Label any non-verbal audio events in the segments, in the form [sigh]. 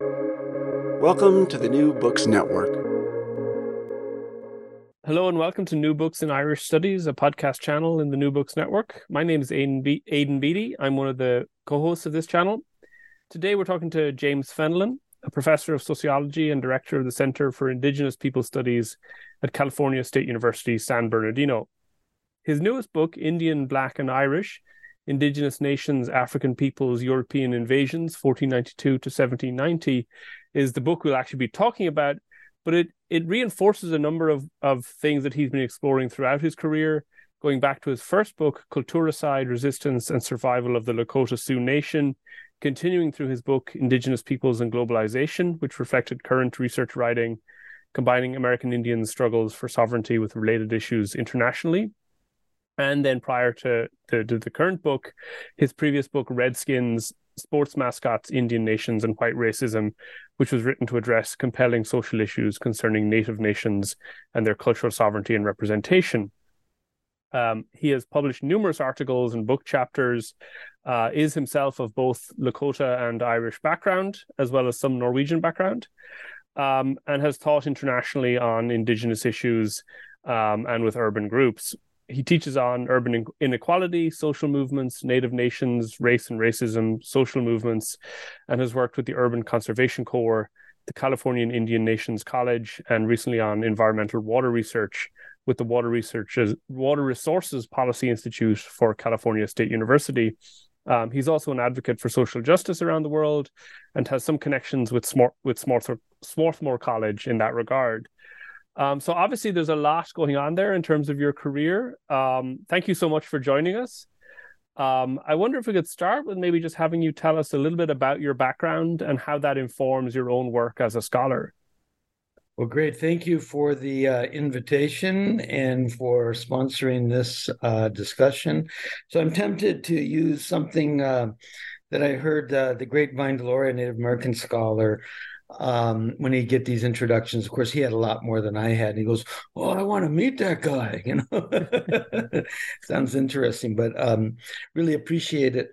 Welcome to the New Books Network. Hello and welcome to New Books in Irish Studies, a podcast channel in the New Books Network. My name is Aidan, Be- Aidan Beatty. I'm one of the co-hosts of this channel. Today we're talking to James Fenelon, a professor of sociology and director of the Center for Indigenous People Studies at California State University, San Bernardino. His newest book, Indian, Black and Irish, Indigenous Nations, African Peoples, European Invasions, 1492 to 1790, is the book we'll actually be talking about. But it it reinforces a number of, of things that he's been exploring throughout his career, going back to his first book, Culturicide, Resistance and Survival of the Lakota Sioux Nation, continuing through his book, Indigenous Peoples and Globalization, which reflected current research writing, combining American Indian struggles for sovereignty with related issues internationally and then prior to, to, to, the current book, his previous book, Redskins, Sports Mascots, Indian Nations, and White Racism, which was written to address compelling social issues concerning Native nations and their cultural sovereignty and representation. Um, he has published numerous articles and book chapters, uh, is himself of both Lakota and Irish background, as well as some Norwegian background, um, and has taught internationally on Indigenous issues um, and with urban groups he teaches on urban inequality, social movements, native nations, race and racism, social movements, and has worked with the Urban Conservation Corps, the Californian Indian Nations College, and recently on environmental water research with the Water Researches Water Resources Policy Institute for California State University. Um, he's also an advocate for social justice around the world and has some connections with Smart with Swarthmore, Swarthmore College in that regard. Um, so obviously, there's a lot going on there in terms of your career. Um, thank you so much for joining us. Um, I wonder if we could start with maybe just having you tell us a little bit about your background and how that informs your own work as a scholar. Well, great. Thank you for the uh, invitation and for sponsoring this uh, discussion. So I'm tempted to use something uh, that I heard uh, the great Vine Deloria, Native American scholar, um, when he get these introductions. Of course, he had a lot more than I had. And he goes, "Oh, I want to meet that guy." [laughs] You know, [laughs] sounds interesting, but um, really appreciate it.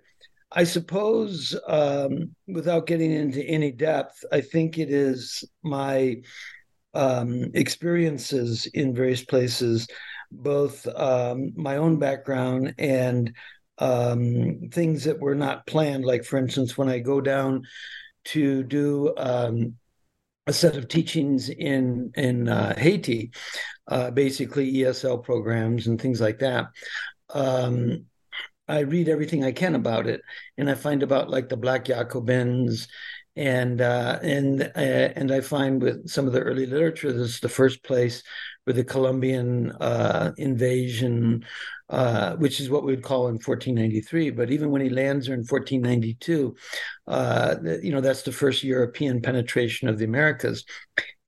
I suppose, um, without getting into any depth, I think it is my um, experiences in various places, both um, my own background and um, things that were not planned. Like, for instance, when I go down to do um, a set of teachings in in uh, Haiti, uh, basically ESL programs and things like that. Um, I read everything I can about it, and I find about like the Black Jacobins, and uh, and uh, and I find with some of the early literature, this is the first place where the Columbian uh, invasion uh, which is what we would call in 1493. But even when he lands there in 1492, uh, you know, that's the first European penetration of the Americas.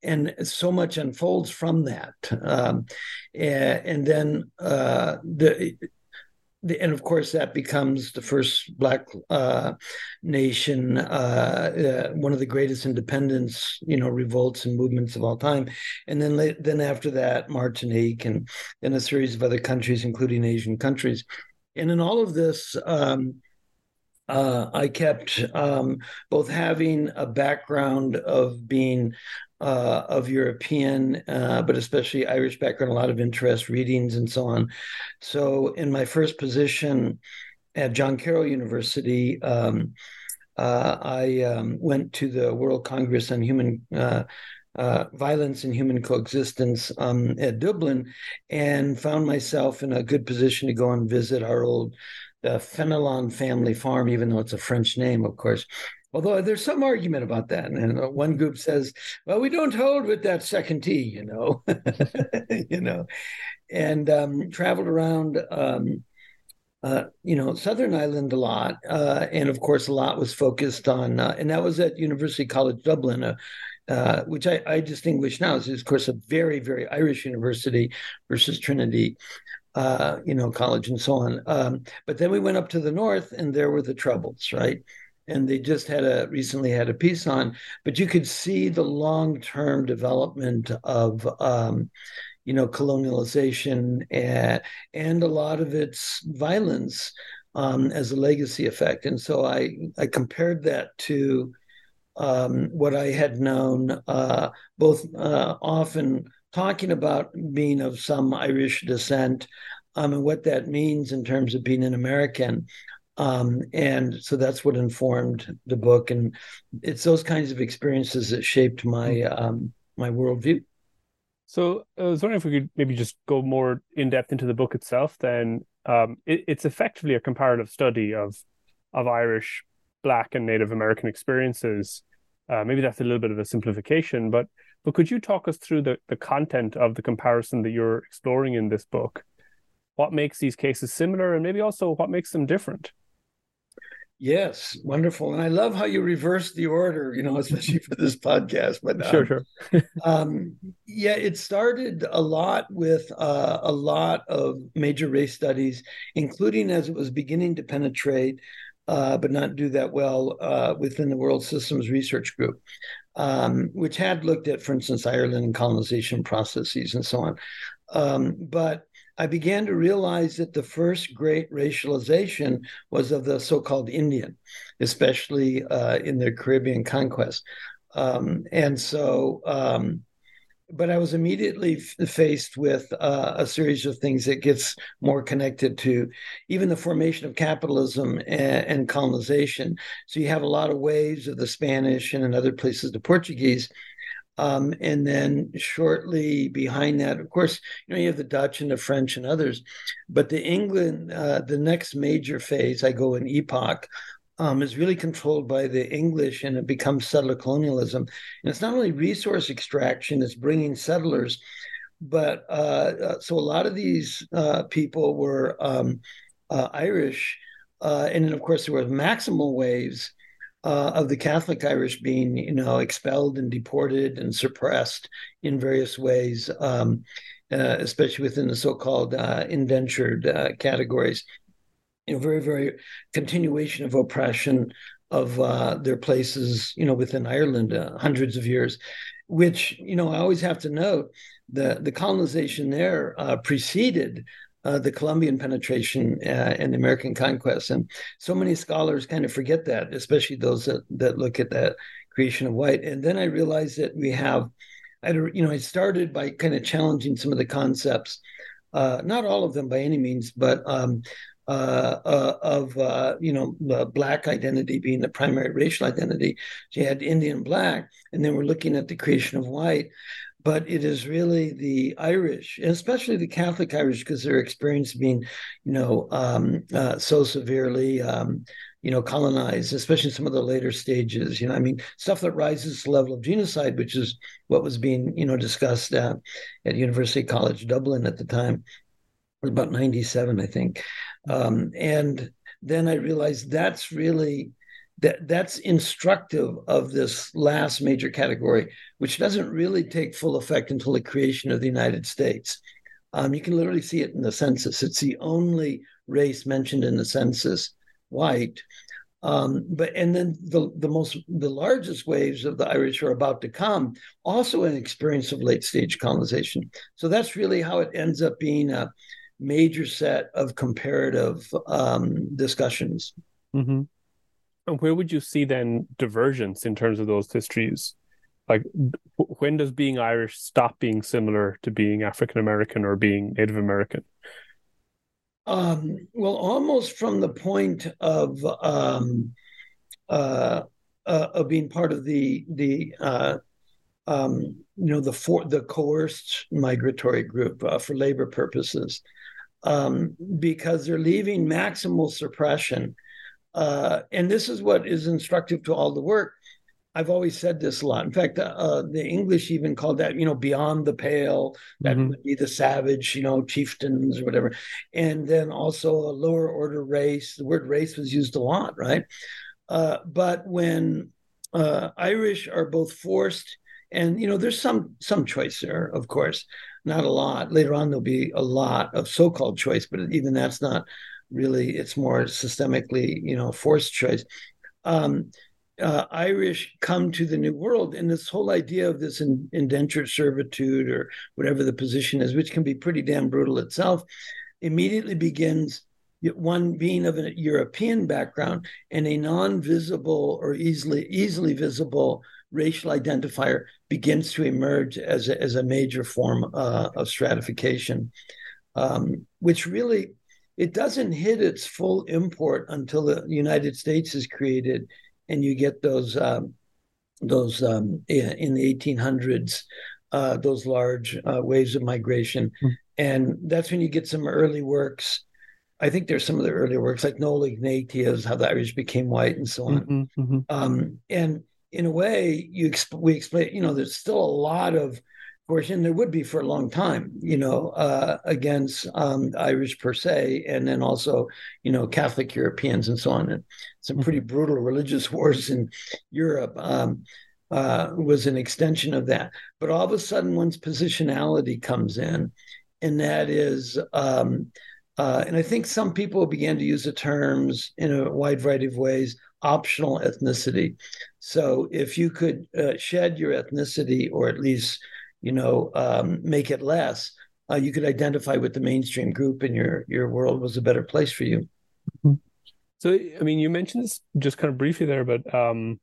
And so much unfolds from that. Um, and, and, then uh, the and of course that becomes the first black uh, nation uh, uh, one of the greatest independence you know revolts and movements of all time. And then then after that martinique and then a series of other countries including asian countries. And in all of this um, uh, I kept um, both having a background of being uh, of European, uh, but especially Irish background, a lot of interest, readings, and so on. So, in my first position at John Carroll University, um, uh, I um, went to the World Congress on Human. Uh, uh, violence and human coexistence um, at Dublin, and found myself in a good position to go and visit our old the Fenelon family farm, even though it's a French name, of course. Although there's some argument about that, and uh, one group says, "Well, we don't hold with that second T," you know, [laughs] you know, and um, traveled around um, uh, you know, Southern Ireland a lot, uh, and of course, a lot was focused on, uh, and that was at University College Dublin, uh, uh, which I, I, distinguish now as, of course, a very, very Irish university versus Trinity, you know, college and so on. Um, but then we went up to the north, and there were the troubles, right? And they just had a recently had a piece on, but you could see the long term development of. Um, you know, colonialization and, and a lot of its violence um, as a legacy effect. And so I, I compared that to um, what I had known, uh, both uh, often talking about being of some Irish descent um, and what that means in terms of being an American. Um, and so that's what informed the book, and it's those kinds of experiences that shaped my um, my worldview. So I was wondering if we could maybe just go more in depth into the book itself. Then um, it, it's effectively a comparative study of of Irish, Black, and Native American experiences. Uh, maybe that's a little bit of a simplification, but but could you talk us through the the content of the comparison that you're exploring in this book? What makes these cases similar, and maybe also what makes them different? Yes, wonderful. And I love how you reverse the order, you know, [laughs] especially for this podcast. But um, sure, sure. [laughs] um, yeah, it started a lot with uh, a lot of major race studies, including as it was beginning to penetrate, uh, but not do that well uh, within the World Systems Research Group, um, which had looked at, for instance, Ireland and colonization processes and so on. Um, but I began to realize that the first great racialization was of the so called Indian, especially uh, in the Caribbean conquest. Um, and so, um, but I was immediately f- faced with uh, a series of things that gets more connected to even the formation of capitalism and, and colonization. So you have a lot of waves of the Spanish and in other places the Portuguese um, and then shortly behind that, of course, you know, you have the Dutch and the French and others. But the England, uh, the next major phase, I go in epoch, um, is really controlled by the English and it becomes settler colonialism. And it's not only resource extraction, it's bringing settlers. But uh, uh so a lot of these uh, people were um, uh, Irish. Uh, and then, of course, there were maximal waves uh, of the Catholic Irish being, you know, expelled and deported and suppressed in various ways, um, uh, especially within the so-called uh, indentured uh, categories. You know, very, very continuation of oppression of uh, their places, you know, within Ireland, hundreds of years. Which, you know, I always have to note the the colonization there preceded uh, the Columbian penetration uh, and the American conquest. And so many scholars kind of forget that, especially those that, that look at that creation of white. And then I realized that we have, I, you know, I started by kind of challenging some of the concepts, uh, not all of them by any means, but um, uh, uh, of uh, you know black identity being the primary racial identity. So you had Indian black, and then we're looking at the creation of white but it is really the Irish, especially the Catholic Irish, because their experience being, you know, um, uh, so severely, um, you know, colonized, especially some of the later stages. You know, I mean, stuff that rises to the level of genocide, which is what was being, you know, discussed at, at University College Dublin at the time, about '97, I think, um, and then I realized that's really that that's instructive of this last major category, which doesn't really take full effect until the creation of the United States. Um, you can literally see it in the census. It's the only race mentioned in the census, white. Um, but and then the the most the largest waves of the Irish are about to come, also an experience of late stage colonization. So that's really how it ends up being a major set of comparative um, discussions. Mm-hmm. And where would you see then divergence in terms of those histories? Like, when does being Irish stop being similar to being African American or being Native American? Um, well, almost from the point of um, uh, uh, of being part of the the uh, um, you know the for, the coerced migratory group uh, for labor purposes, um, because they're leaving maximal suppression uh, and this is what is instructive to all the work. I've always said this a lot. In fact, uh, uh, the English even called that, you know, beyond the pale. That mm-hmm. would be the savage, you know, chieftains or whatever. And then also a lower order race. The word race was used a lot, right? Uh, but when uh, Irish are both forced, and you know, there's some some choice there, of course, not a lot. Later on, there'll be a lot of so-called choice, but even that's not really. It's more systemically, you know, forced choice. Um, uh, Irish come to the New World, and this whole idea of this in, indentured servitude or whatever the position is, which can be pretty damn brutal itself, immediately begins one being of a European background and a non-visible or easily easily visible racial identifier begins to emerge as a, as a major form uh, of stratification, um, which really it doesn't hit its full import until the United States is created and you get those um, those um, in the 1800s uh, those large uh, waves of migration, mm-hmm. and that's when you get some early works. I think there's some of the early works like Noel Ignatius, how the Irish became white, and so on. Mm-hmm, mm-hmm. Um, and in a way, you exp- we explain. You know, there's still a lot of course, and there would be for a long time, you know, uh, against um, Irish per se, and then also, you know, Catholic Europeans and so on. And some mm-hmm. pretty brutal religious [laughs] wars in Europe um, uh, was an extension of that. But all of a sudden, one's positionality comes in, and that is, um, uh, and I think some people began to use the terms in a wide variety of ways optional ethnicity. So if you could uh, shed your ethnicity or at least you know, um, make it less, uh, you could identify with the mainstream group, and your your world was a better place for you. Mm-hmm. So, I mean, you mentioned this just kind of briefly there, but um,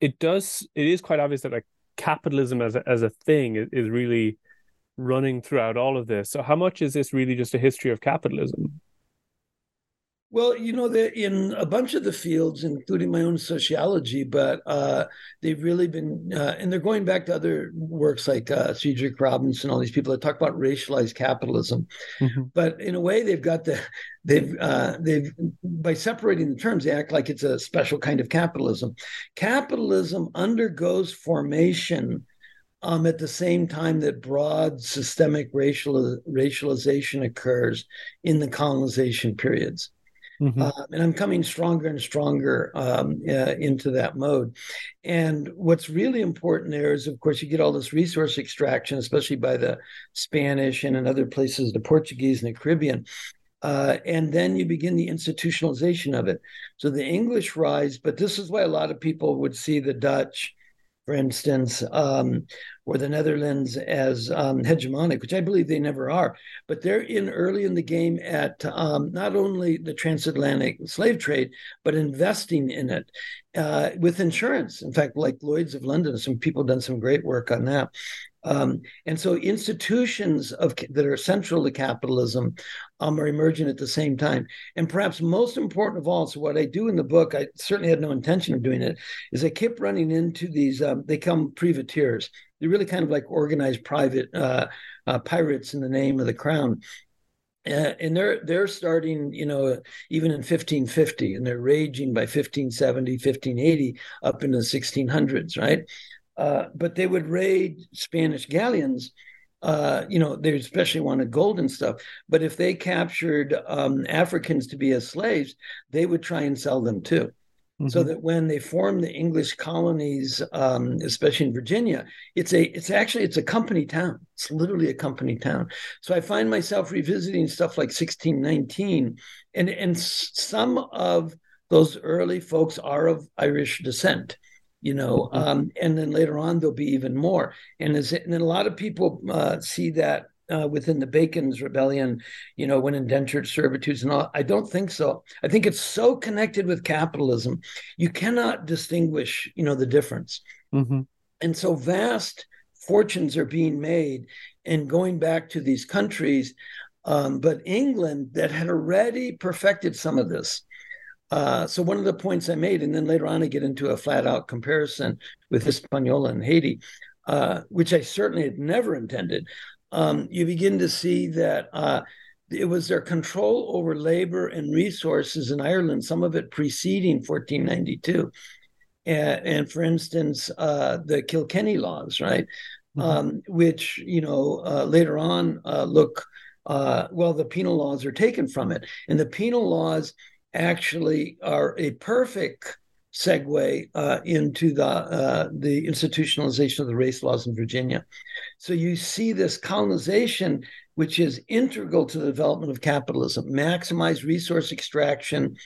it does it is quite obvious that like capitalism as a, as a thing is, is really running throughout all of this. So, how much is this really just a history of capitalism? Well, you know, they're in a bunch of the fields, including my own sociology, but uh, they've really been, uh, and they're going back to other works like uh, Cedric Robinson, and all these people that talk about racialized capitalism. Mm-hmm. But in a way, they've got the, they've, uh, they've, by separating the terms, they act like it's a special kind of capitalism. Capitalism undergoes formation um, at the same time that broad systemic racial racialization occurs in the colonization periods. Mm-hmm. Uh, and I'm coming stronger and stronger um, uh, into that mode. And what's really important there is, of course, you get all this resource extraction, especially by the Spanish and in other places, the Portuguese and the Caribbean. Uh, and then you begin the institutionalization of it. So the English rise, but this is why a lot of people would see the Dutch for instance, um, or the Netherlands as um, hegemonic, which I believe they never are. But they're in early in the game at um, not only the transatlantic slave trade, but investing in it uh, with insurance. In fact, like Lloyd's of London, some people done some great work on that. Um, and so institutions of that are central to capitalism um, are emerging at the same time. And perhaps most important of all, so what I do in the book, I certainly had no intention of doing it, is I kept running into these. Um, they come privateers. They're really kind of like organized private uh, uh, pirates in the name of the crown. Uh, and they're they're starting you know even in 1550 and they're raging by 1570 1580 up into the 1600s right uh, but they would raid Spanish galleons. Uh, you know, they especially wanted gold and stuff. But if they captured um, Africans to be as slaves, they would try and sell them too. Mm-hmm. So that when they formed the English colonies, um, especially in Virginia, it's a it's actually it's a company town. It's literally a company town. So I find myself revisiting stuff like 1619, and and some of those early folks are of Irish descent you know mm-hmm. um, and then later on there'll be even more and, as, and then a lot of people uh, see that uh, within the bacon's rebellion you know when indentured servitudes and all i don't think so i think it's so connected with capitalism you cannot distinguish you know the difference mm-hmm. and so vast fortunes are being made and going back to these countries um, but england that had already perfected some of this uh, so one of the points I made, and then later on I get into a flat out comparison with Hispaniola and Haiti, uh, which I certainly had never intended. Um, you begin to see that uh, it was their control over labor and resources in Ireland, some of it preceding 1492. and, and for instance, uh, the Kilkenny laws, right, mm-hmm. um, which you know uh, later on uh, look uh, well, the penal laws are taken from it, and the penal laws actually are a perfect segue uh, into the uh, the institutionalization of the race laws in Virginia. So you see this colonization, which is integral to the development of capitalism, maximize resource extraction,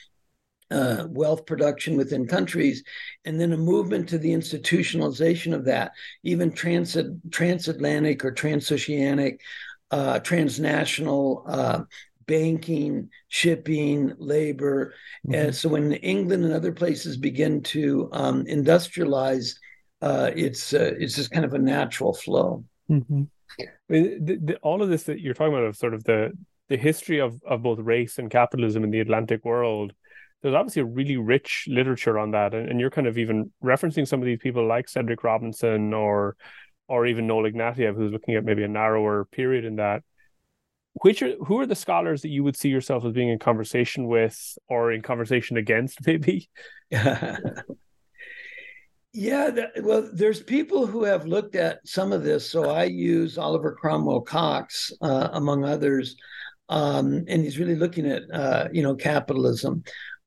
uh, wealth production within countries, and then a movement to the institutionalization of that, even trans- transatlantic or transoceanic, uh, transnational uh, banking, shipping, labor. Mm-hmm. And so when England and other places begin to um, industrialize, uh, it's uh, it's just kind of a natural flow. Mm-hmm. The, the, all of this that you're talking about of sort of the the history of of both race and capitalism in the Atlantic world. There's obviously a really rich literature on that, and, and you're kind of even referencing some of these people like Cedric Robinson or or even Noel Ignatiev, who's looking at maybe a narrower period in that which are who are the scholars that you would see yourself as being in conversation with or in conversation against [laughs] maybe? [laughs] Yeah well there's people who have looked at some of this. So i use oliver cromwell cox uh, among others um, and he's really looking at uh, you know capitalism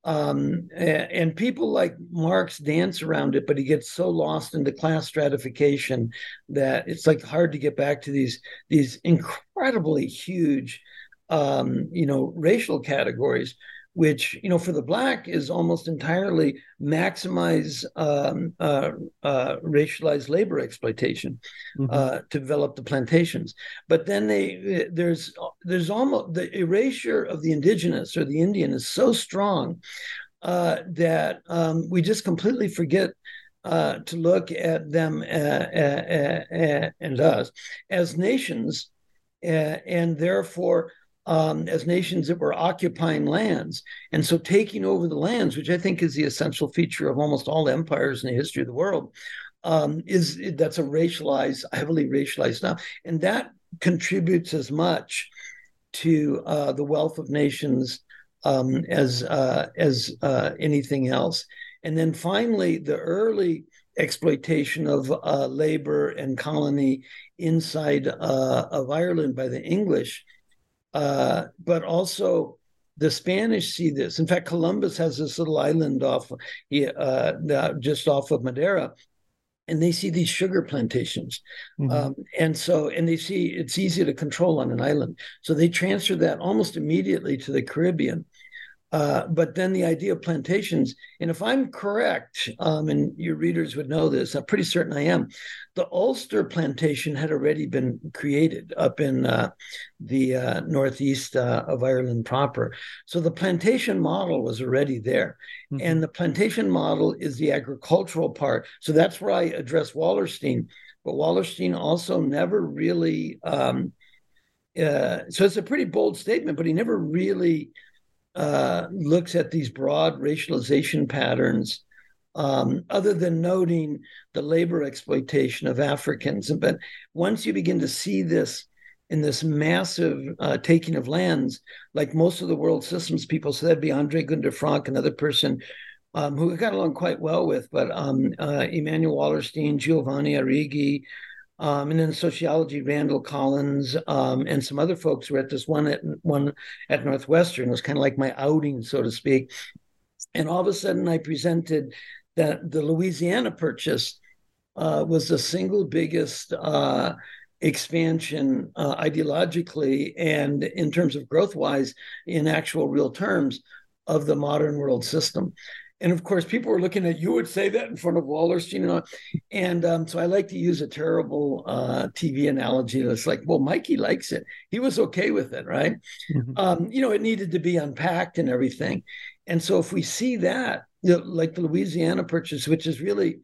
um, and, people like Marx dance around it, but he gets so lost into class stratification that it's like hard to get back to these these incredibly huge, um, you know, racial categories which you know for the black is almost entirely maximize um, uh, uh, racialized labor exploitation mm-hmm. uh, to develop the plantations. But then they there's there's almost the erasure of the indigenous or the Indian is so strong uh, that um, we just completely forget. Uh, to look at them uh, and us as nations, and therefore um, as nations that were occupying lands. And so taking over the lands, which I think is the essential feature of almost all empires in the history of the world, um, is that's a racialized, heavily racialized now. And that contributes as much to uh, the wealth of nations um, as uh, as uh, anything else. And then finally, the early exploitation of uh, labor and colony inside uh, of Ireland by the English uh, but also the Spanish see this. In fact, Columbus has this little island off uh, just off of Madeira, and they see these sugar plantations, mm-hmm. um, and so and they see it's easy to control on an island, so they transfer that almost immediately to the Caribbean. Uh, but then the idea of plantations, and if I'm correct, um, and your readers would know this, I'm pretty certain I am, the Ulster plantation had already been created up in uh, the uh, northeast uh, of Ireland proper. So the plantation model was already there. Mm-hmm. And the plantation model is the agricultural part. So that's where I address Wallerstein. But Wallerstein also never really, um, uh, so it's a pretty bold statement, but he never really uh, looks at these broad racialization patterns, um, other than noting the labor exploitation of Africans. But once you begin to see this in this massive uh, taking of lands, like most of the world systems people, so that'd be Andre Gunder Frank, another person um, who got along quite well with, but um, uh, Immanuel Wallerstein, Giovanni Arrighi, um, and then sociology, Randall Collins, um, and some other folks were at this one at one at Northwestern. It was kind of like my outing, so to speak. And all of a sudden, I presented that the Louisiana Purchase uh, was the single biggest uh, expansion uh, ideologically and in terms of growth wise, in actual real terms, of the modern world system. And of course, people were looking at you would say that in front of Wallerstein. And, and um, so I like to use a terrible uh, TV analogy. that's like, well, Mikey likes it. He was okay with it, right? Mm-hmm. Um, you know, it needed to be unpacked and everything. And so if we see that, you know, like the Louisiana purchase, which is really,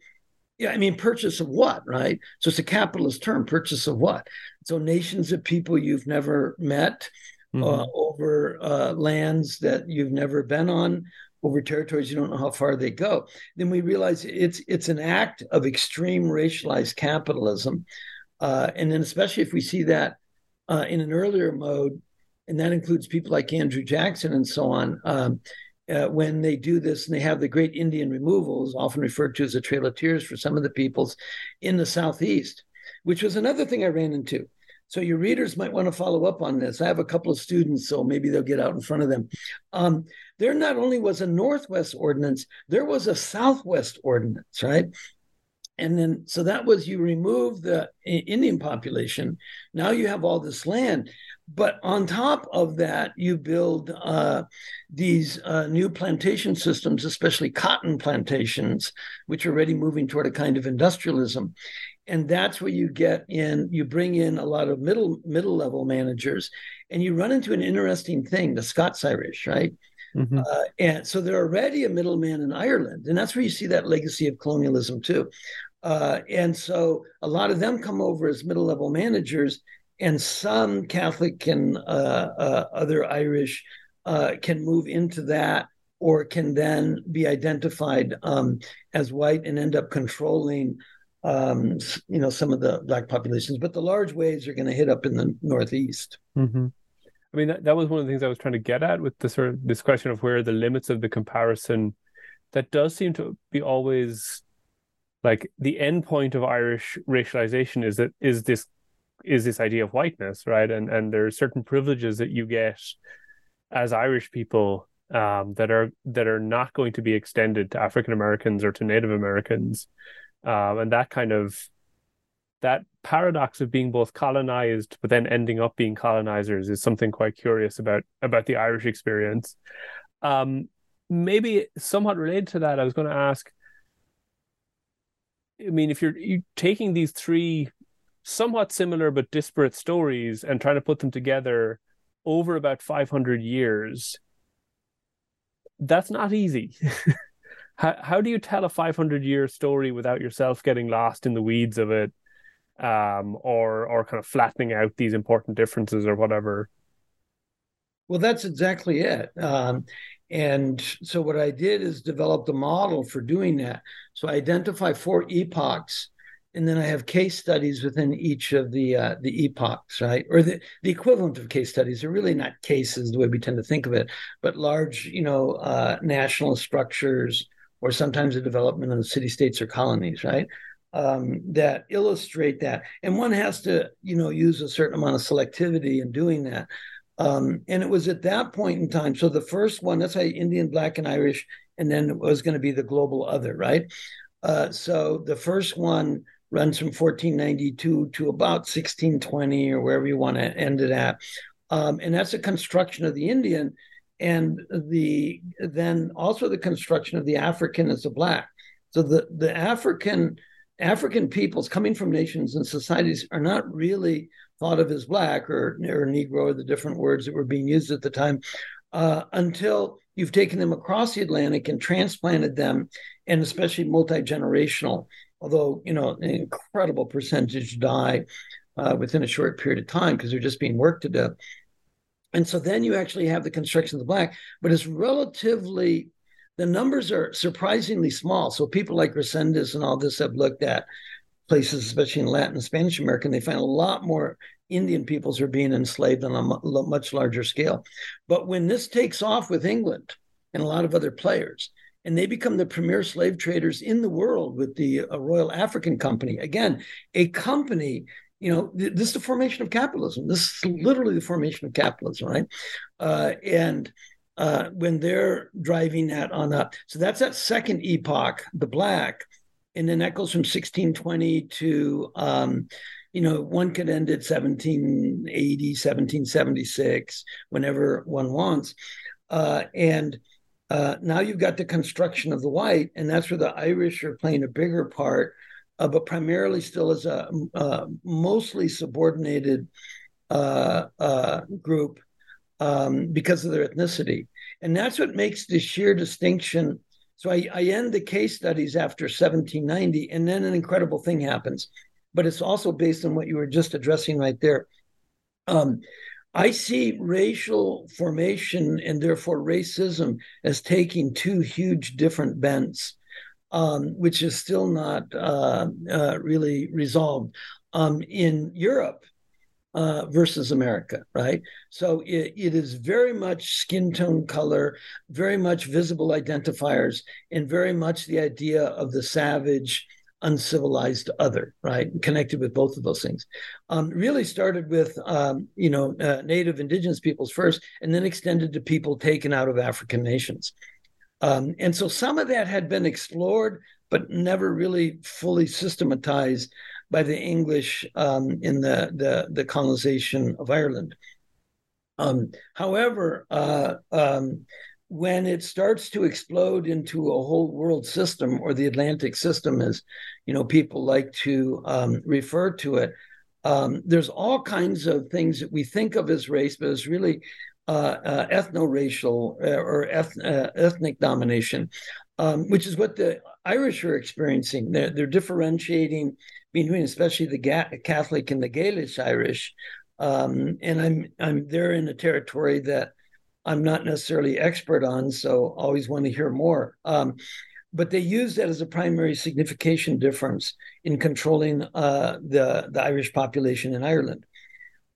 yeah, I mean, purchase of what, right? So it's a capitalist term, purchase of what? So nations of people you've never met. Uh, mm-hmm. Uh, over uh, lands that you've never been on, over territories you don't know how far they go then we realize it's it's an act of extreme racialized capitalism uh, and then especially if we see that uh, in an earlier mode and that includes people like andrew jackson and so on um, uh, when they do this and they have the great Indian removals, often referred to as the Trail of Tears for some of the peoples in the Southeast, which was another thing I ran into. So your readers might want to follow up on this. I have a couple of students, so maybe they'll get out in front of them. Um, there not only was a Northwest ordinance, there was a Southwest ordinance, right? And then, so that was you remove the Indian population. Now you have all this land. But on top of that, you build uh, these uh, new plantation systems, especially cotton plantations, which are already moving toward a kind of industrialism. And that's where you get in, you bring in a lot of middle middle level managers, and you run into an interesting thing, the Scots Irish, right? Mm-hmm. Uh, and so they're already a middleman in Ireland, and that's where you see that legacy of colonialism too. Uh, and so a lot of them come over as middle level managers, and some Catholic and uh, uh, other Irish uh, can move into that or can then be identified um, as white and end up controlling um, you know some of the black populations but the large waves are going to hit up in the northeast mm-hmm. I mean that, that was one of the things i was trying to get at with the sort of this question of where the limits of the comparison that does seem to be always like the end point of irish racialization is that is this is this idea of whiteness, right? And and there are certain privileges that you get as Irish people um, that are that are not going to be extended to African Americans or to Native Americans, um, and that kind of that paradox of being both colonized but then ending up being colonizers is something quite curious about about the Irish experience. Um, maybe somewhat related to that, I was going to ask. I mean, if you're, you're taking these three somewhat similar but disparate stories and trying to put them together over about 500 years that's not easy [laughs] how, how do you tell a 500 year story without yourself getting lost in the weeds of it um, or or kind of flattening out these important differences or whatever well that's exactly it um, and so what i did is develop the model for doing that so i identify four epochs and then I have case studies within each of the uh, the epochs, right? Or the, the equivalent of case studies. They're really not cases the way we tend to think of it, but large, you know, uh, national structures, or sometimes the development of the city states or colonies, right? Um, that illustrate that, and one has to, you know, use a certain amount of selectivity in doing that. Um, and it was at that point in time. So the first one, that's how Indian, Black, and Irish, and then it was going to be the global other, right? Uh, so the first one runs from 1492 to about 1620 or wherever you want to end it at. Um, and that's a construction of the Indian and the then also the construction of the African as a black. So the, the African African peoples coming from nations and societies are not really thought of as black or, or Negro or the different words that were being used at the time uh, until you've taken them across the Atlantic and transplanted them, and especially multi generational although you know an incredible percentage die uh, within a short period of time because they're just being worked to death. And so then you actually have the construction of the black, but it's relatively the numbers are surprisingly small. So people like Reséndez and all this have looked at places, especially in Latin and Spanish America, and they find a lot more Indian peoples are being enslaved on a much larger scale. But when this takes off with England and a lot of other players, and they become the premier slave traders in the world with the uh, Royal African Company. Again, a company. You know, th- this is the formation of capitalism. This is literally the formation of capitalism, right? Uh, and uh, when they're driving that on up, so that's that second epoch, the black, and then that goes from 1620 to um, you know, one could end at 1780, 1776, whenever one wants. Uh, and uh, now you've got the construction of the white, and that's where the Irish are playing a bigger part, uh, but primarily still as a uh, mostly subordinated uh, uh, group um, because of their ethnicity. And that's what makes the sheer distinction. So I, I end the case studies after 1790, and then an incredible thing happens. But it's also based on what you were just addressing right there. Um, I see racial formation and therefore racism as taking two huge different bents, um, which is still not uh, uh, really resolved. Um, in Europe, uh, versus America, right? So it, it is very much skin tone color, very much visible identifiers, and very much the idea of the savage, uncivilized other, right? Connected with both of those things. Um, really started with, um, you know, uh, native indigenous peoples first, and then extended to people taken out of African nations. Um, and so some of that had been explored, but never really fully systematized by the English um, in the, the, the colonization of Ireland. Um, however, uh, um, when it starts to explode into a whole world system, or the Atlantic system, as you know, people like to um, refer to it, um, there's all kinds of things that we think of as race, but it's really uh, uh, ethno-racial uh, or eth- uh, ethnic domination, um, which is what the Irish are experiencing. They're, they're differentiating between, especially the Ga- Catholic and the Gaelic Irish. Um, and I'm I'm there in a territory that I'm not necessarily expert on, so always want to hear more. Um, but they use that as a primary signification difference in controlling uh, the the Irish population in Ireland.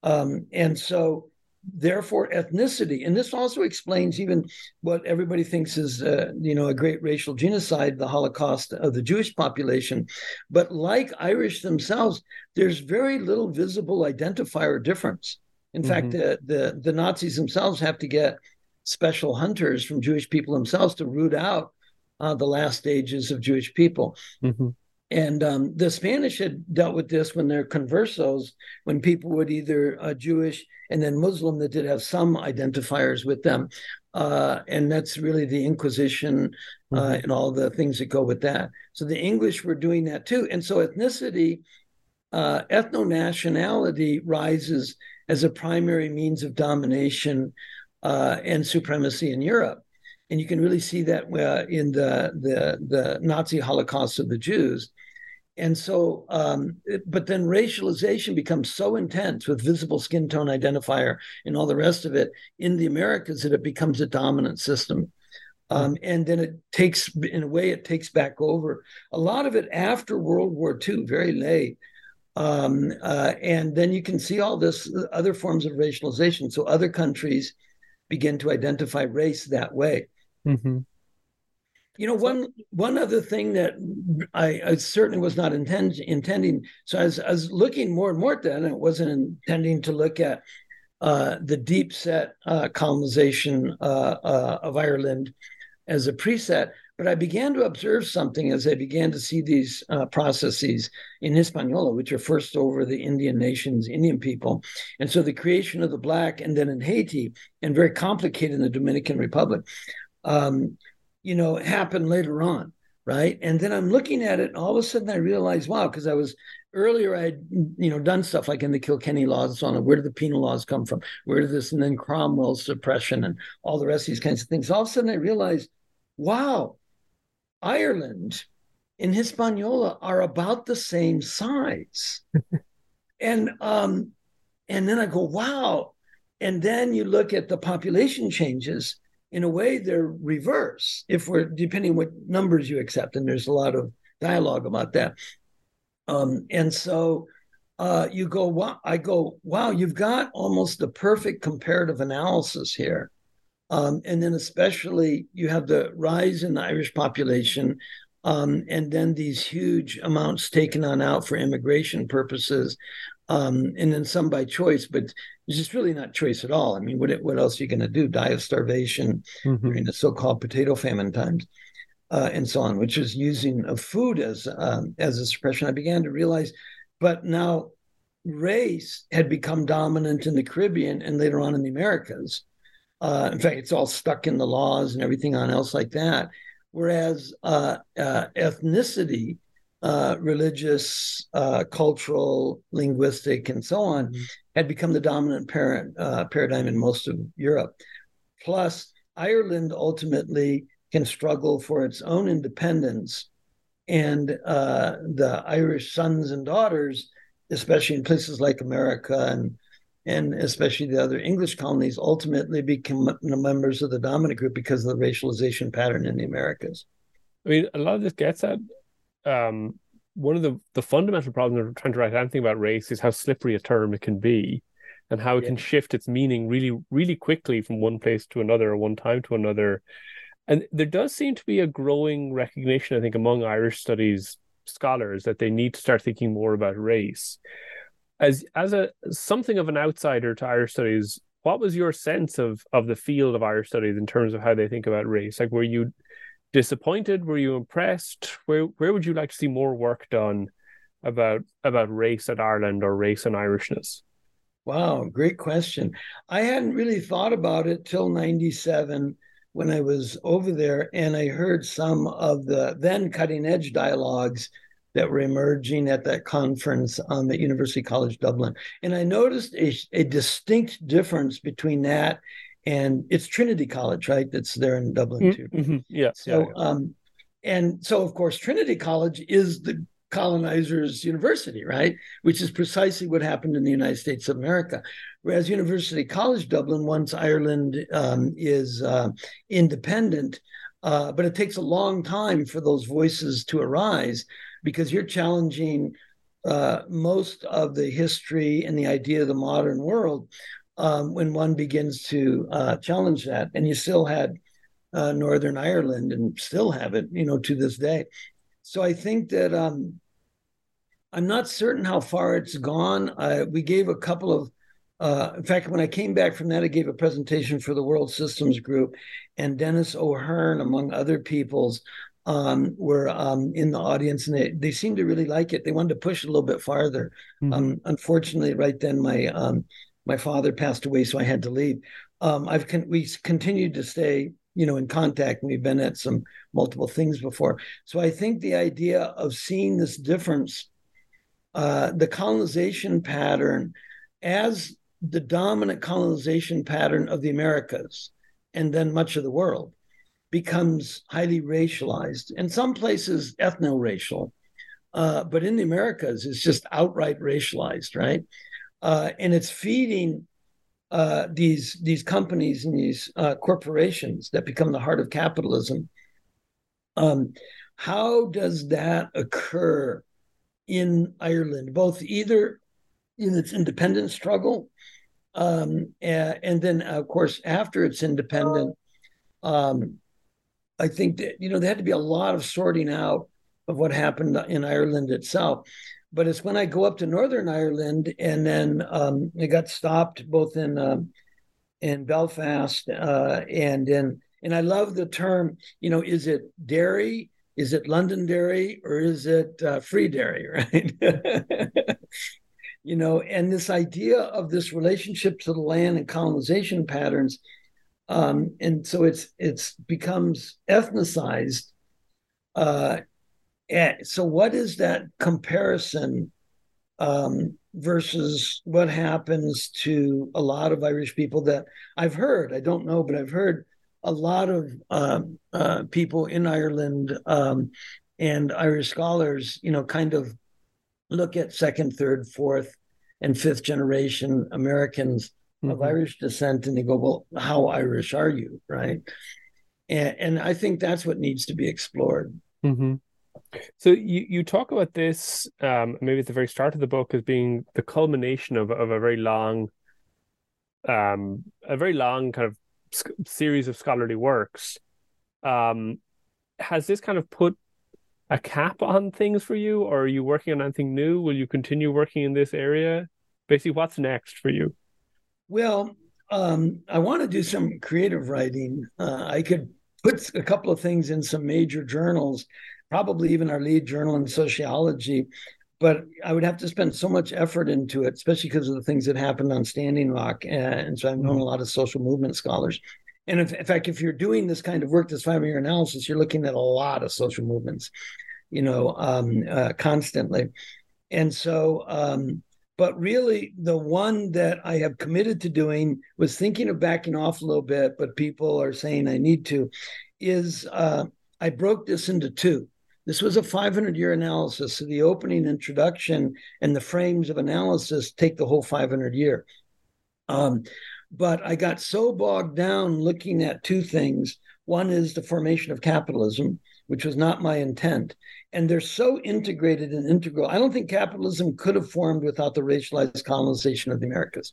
Um, and so therefore ethnicity and this also explains even what everybody thinks is uh, you know a great racial genocide the holocaust of the jewish population but like irish themselves there's very little visible identifier difference in mm-hmm. fact the, the the nazis themselves have to get special hunters from jewish people themselves to root out uh, the last stages of jewish people mm-hmm. And um, the Spanish had dealt with this when they're conversos, when people would either uh, Jewish and then Muslim that did have some identifiers with them. Uh, and that's really the Inquisition uh, mm-hmm. and all the things that go with that. So the English were doing that too. And so ethnicity, uh, ethno nationality rises as a primary means of domination uh, and supremacy in Europe and you can really see that uh, in the, the the Nazi Holocaust of the Jews. And so, um, but then racialization becomes so intense with visible skin tone identifier and all the rest of it in the Americas that it becomes a dominant system. Um, and then it takes, in a way, it takes back over a lot of it after World War II, very late. Um, uh, and then you can see all this other forms of racialization. So other countries begin to identify race that way. Mm-hmm. You know, one one other thing that I, I certainly was not intend, intending. So I was, I was looking more and more at that, and it wasn't intending to look at uh, the deep set uh, colonization uh, uh, of Ireland as a preset. But I began to observe something as I began to see these uh, processes in Hispaniola, which are first over the Indian nations, Indian people. And so the creation of the Black, and then in Haiti, and very complicated in the Dominican Republic um, you know, happened later on, right? And then I'm looking at it, and all of a sudden I realized, wow, because I was earlier I had you know done stuff like in the Kilkenny laws and so on. Where did the penal laws come from? Where did this and then Cromwell's suppression and all the rest of these kinds of things? All of a sudden I realized, wow, Ireland and Hispaniola are about the same size. [laughs] and um, and then I go, wow. And then you look at the population changes in a way they're reverse if we're depending what numbers you accept and there's a lot of dialogue about that. Um, and so uh, you go wow i go wow you've got almost the perfect comparative analysis here. Um, and then especially you have the rise in the irish population um, and then these huge amounts taken on out for immigration purposes um, and then some by choice, but it's just really not choice at all. I mean, what what else are you going to do? Die of starvation mm-hmm. during the so-called potato famine times, uh, and so on, which is using of food as um, as a suppression. I began to realize, but now race had become dominant in the Caribbean and later on in the Americas. Uh, in fact, it's all stuck in the laws and everything on else like that. Whereas uh, uh ethnicity uh, religious, uh, cultural, linguistic, and so on, mm-hmm. had become the dominant parent, uh, paradigm in most of Europe. Plus, Ireland ultimately can struggle for its own independence. And uh, the Irish sons and daughters, especially in places like America and and especially the other English colonies, ultimately become members of the dominant group because of the racialization pattern in the Americas. I mean, a lot of this gets at um, one of the the fundamental problems of trying to write anything about race is how slippery a term it can be, and how it yeah. can shift its meaning really really quickly from one place to another, or one time to another. And there does seem to be a growing recognition, I think, among Irish studies scholars that they need to start thinking more about race. As as a something of an outsider to Irish studies, what was your sense of of the field of Irish studies in terms of how they think about race? Like, were you disappointed? Were you impressed? Where where would you like to see more work done about about race at Ireland or race and Irishness? Wow, great question. I hadn't really thought about it till 97 when I was over there and I heard some of the then cutting edge dialogues that were emerging at that conference um, at University College Dublin. And I noticed a, a distinct difference between that and it's Trinity College, right? That's there in Dublin mm, too. Mm-hmm. Yeah. So, yeah, yeah. um, and so of course, Trinity College is the colonizers' university, right? Which is precisely what happened in the United States of America. Whereas University College Dublin, once Ireland um, is uh, independent, uh, but it takes a long time for those voices to arise because you're challenging uh, most of the history and the idea of the modern world um, when one begins to uh, challenge that. And you still had uh, Northern Ireland and still have it, you know, to this day. So I think that um, I'm not certain how far it's gone. we gave a couple of, uh, in fact, when I came back from that, I gave a presentation for the World Systems Group, and Denis O'Hearn, among other people's, um, were um, in the audience, and they, they seemed to really like it. They wanted to push a little bit farther. Mm-hmm. Um, unfortunately, right then my um, my father passed away, so I had to leave. Um, I've con- we continued to stay you know in contact and we've been at some multiple things before so i think the idea of seeing this difference uh, the colonization pattern as the dominant colonization pattern of the americas and then much of the world becomes highly racialized in some places ethno-racial uh, but in the americas it's just outright racialized right uh, and it's feeding uh, these these companies and these uh, corporations that become the heart of capitalism. Um, how does that occur in Ireland, both either in its independent struggle, um, and, and, then of course after its independent? Um, I think that you know there had to be a lot of sorting out of what happened in Ireland itself but it's when I go up to Northern Ireland, and then um, it got stopped both in uh, in Belfast uh, and in and I love the term. You know, is it Derry? Is it Londonderry or is it uh, Free Derry? [laughs] Right. you know, and this idea of this relationship to the land and colonization patterns, um, and so it's it's becomes ethnicized uh, and so, what is that comparison um, versus what happens to a lot of Irish people that I've heard? I don't know, but I've heard a lot of um, uh, people in Ireland um, and Irish scholars, you know, kind of look at second, third, fourth, and fifth generation Americans mm-hmm. of Irish descent, and they go, "Well, how Irish are you?" Right? And, and I think that's what needs to be explored. Mm-hmm. So you, you talk about this um, maybe at the very start of the book as being the culmination of, of a very long um, a very long kind of series of scholarly works. Um, has this kind of put a cap on things for you, or are you working on anything new? Will you continue working in this area? Basically, what's next for you? Well, um, I want to do some creative writing. Uh, I could put a couple of things in some major journals probably even our lead journal in sociology. But I would have to spend so much effort into it, especially because of the things that happened on Standing Rock. And so I've known a lot of social movement scholars. And if, in fact, if you're doing this kind of work, this five year analysis, you're looking at a lot of social movements, you know, um, uh, constantly. And so, um, but really, the one that I have committed to doing was thinking of backing off a little bit, but people are saying I need to, is uh, I broke this into two. This was a 500 year analysis. So the opening introduction and the frames of analysis take the whole 500 year. Um, but I got so bogged down looking at two things. One is the formation of capitalism, which was not my intent. and they're so integrated and integral. I don't think capitalism could have formed without the racialized colonization of the Americas.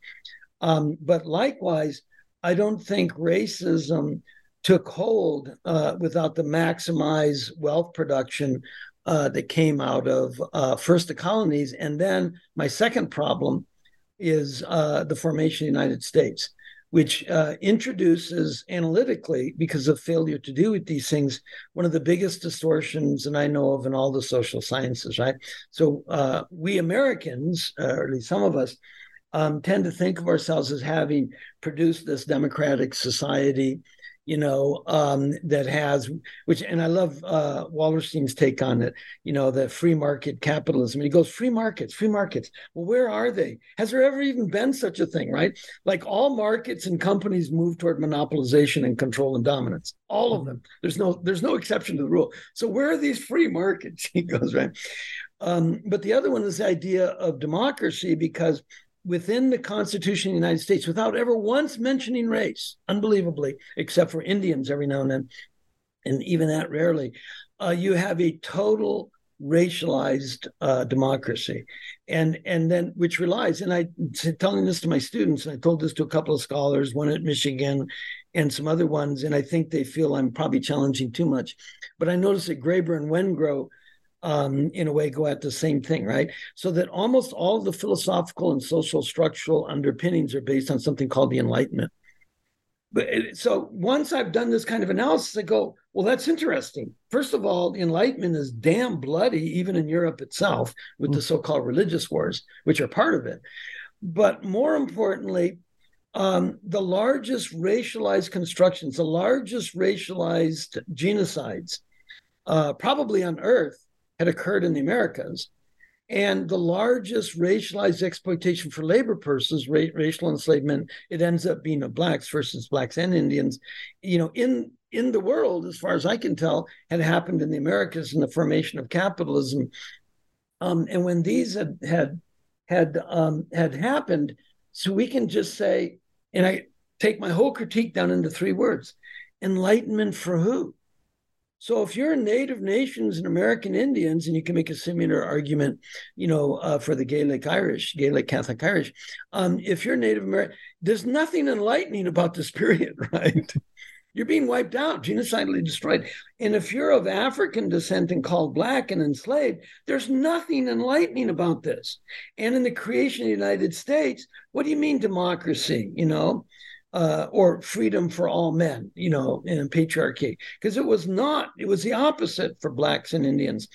Um, but likewise, I don't think racism took hold uh, without the maximize wealth production uh, that came out of uh, first the colonies. And then my second problem is uh, the formation of the United States which uh, introduces analytically, because of failure to do with these things, one of the biggest distortions that I know of in all the social sciences, right? So uh, we Americans, or at least some of us, um, tend to think of ourselves as having produced this democratic society you know, um, that has which, and I love uh, Wallerstein's take on it. You know, the free market capitalism. He goes, free markets, free markets. Well, where are they? Has there ever even been such a thing? Right? Like all markets and companies move toward monopolization and control and dominance. All of them. There's no there's no exception to the rule. So where are these free markets? [laughs] He goes right. Um, but the other one is the idea of democracy because within the Constitution of the United States without ever once mentioning race, unbelievably, except for Indians every now and then, and even that rarely, uh, you have a total racialized uh, democracy. And and then which relies and i telling this to my students and i told this to a couple of scholars one at michigan and some other ones and i think they feel i'm probably challenging too much but i noticed that graeber and wengrow um, in a way go at the same thing, right? So that almost all the philosophical and social structural underpinnings are based on something called the Enlightenment. But so once I've done this kind of analysis, I go, well, that's interesting. First of all, the Enlightenment is damn bloody, even in Europe itself, with the mm. so-called religious wars, which are part of it. But more importantly, um, the largest racialized constructions, the largest racialized genocides, uh, probably on Earth, had occurred in the Americas. And the largest racialized exploitation for labor persons, ra- racial enslavement, it ends up being of blacks versus blacks and Indians, you know, in in the world, as far as I can tell, had happened in the Americas in the formation of capitalism. Um, and when these had had had um, had happened, so we can just say, and I take my whole critique down into three words: enlightenment for who? So if you're Native nations and American Indians, and you can make a similar argument, you know, uh, for the Gaelic Irish, Gaelic Catholic Irish, um, if you're Native American, there's nothing enlightening about this [laughs] period, right? you're being wiped out, genocidally destroyed. And if you're of African descent and called black and enslaved, there's nothing enlightening about this. And in the creation of the United States, what do you mean democracy? You know, uh, or freedom for all men, you know, in patriarchy, because it was not, it was the opposite for Blacks and Indians.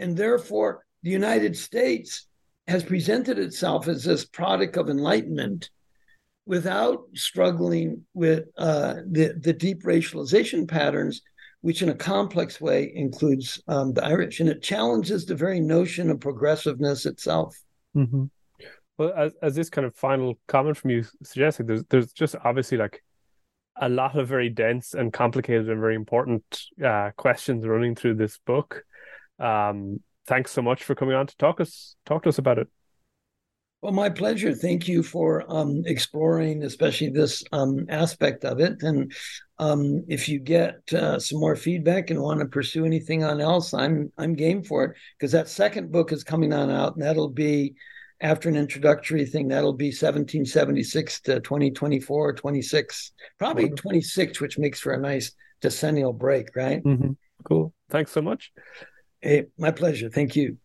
And therefore, the United States has presented itself as this product of enlightenment without struggling with uh, the, the deep racialization patterns, which in a complex way includes um, the Irish. And it challenges the very notion of progressiveness itself. Mm-hmm. Well, as as this kind of final comment from you suggested, there's there's just obviously like a lot of very dense and complicated and very important uh, questions running through this book. Um, thanks so much for coming on to talk us talk to us about it. Well, my pleasure. Thank you for um, exploring, especially this um, aspect of it. And um, if you get uh, some more feedback and want to pursue anything on else, I'm I'm game for it because that second book is coming on out, and that'll be after an introductory thing, that'll be 1776 to 2024, 26, probably 26, which makes for a nice decennial break, right? Mm-hmm. Cool. Thanks so much. Hey, my pleasure. Thank you.